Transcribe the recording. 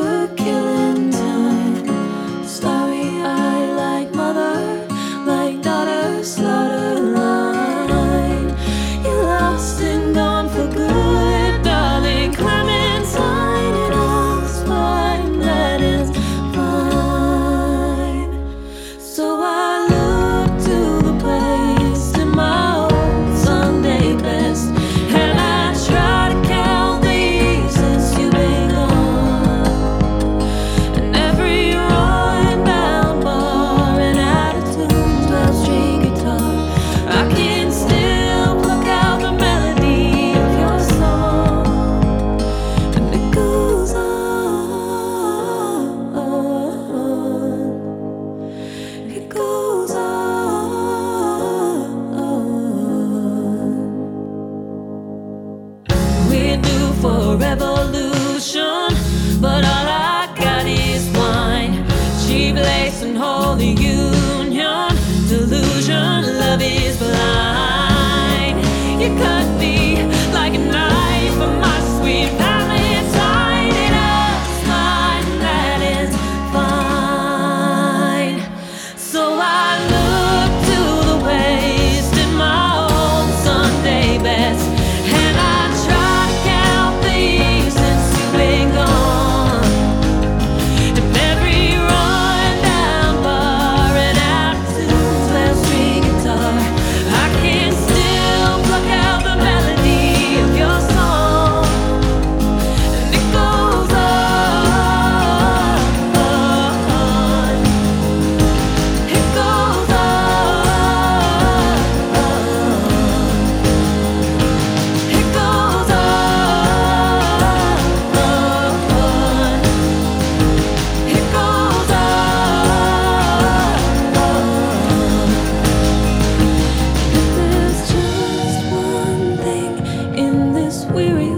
were killing. weary.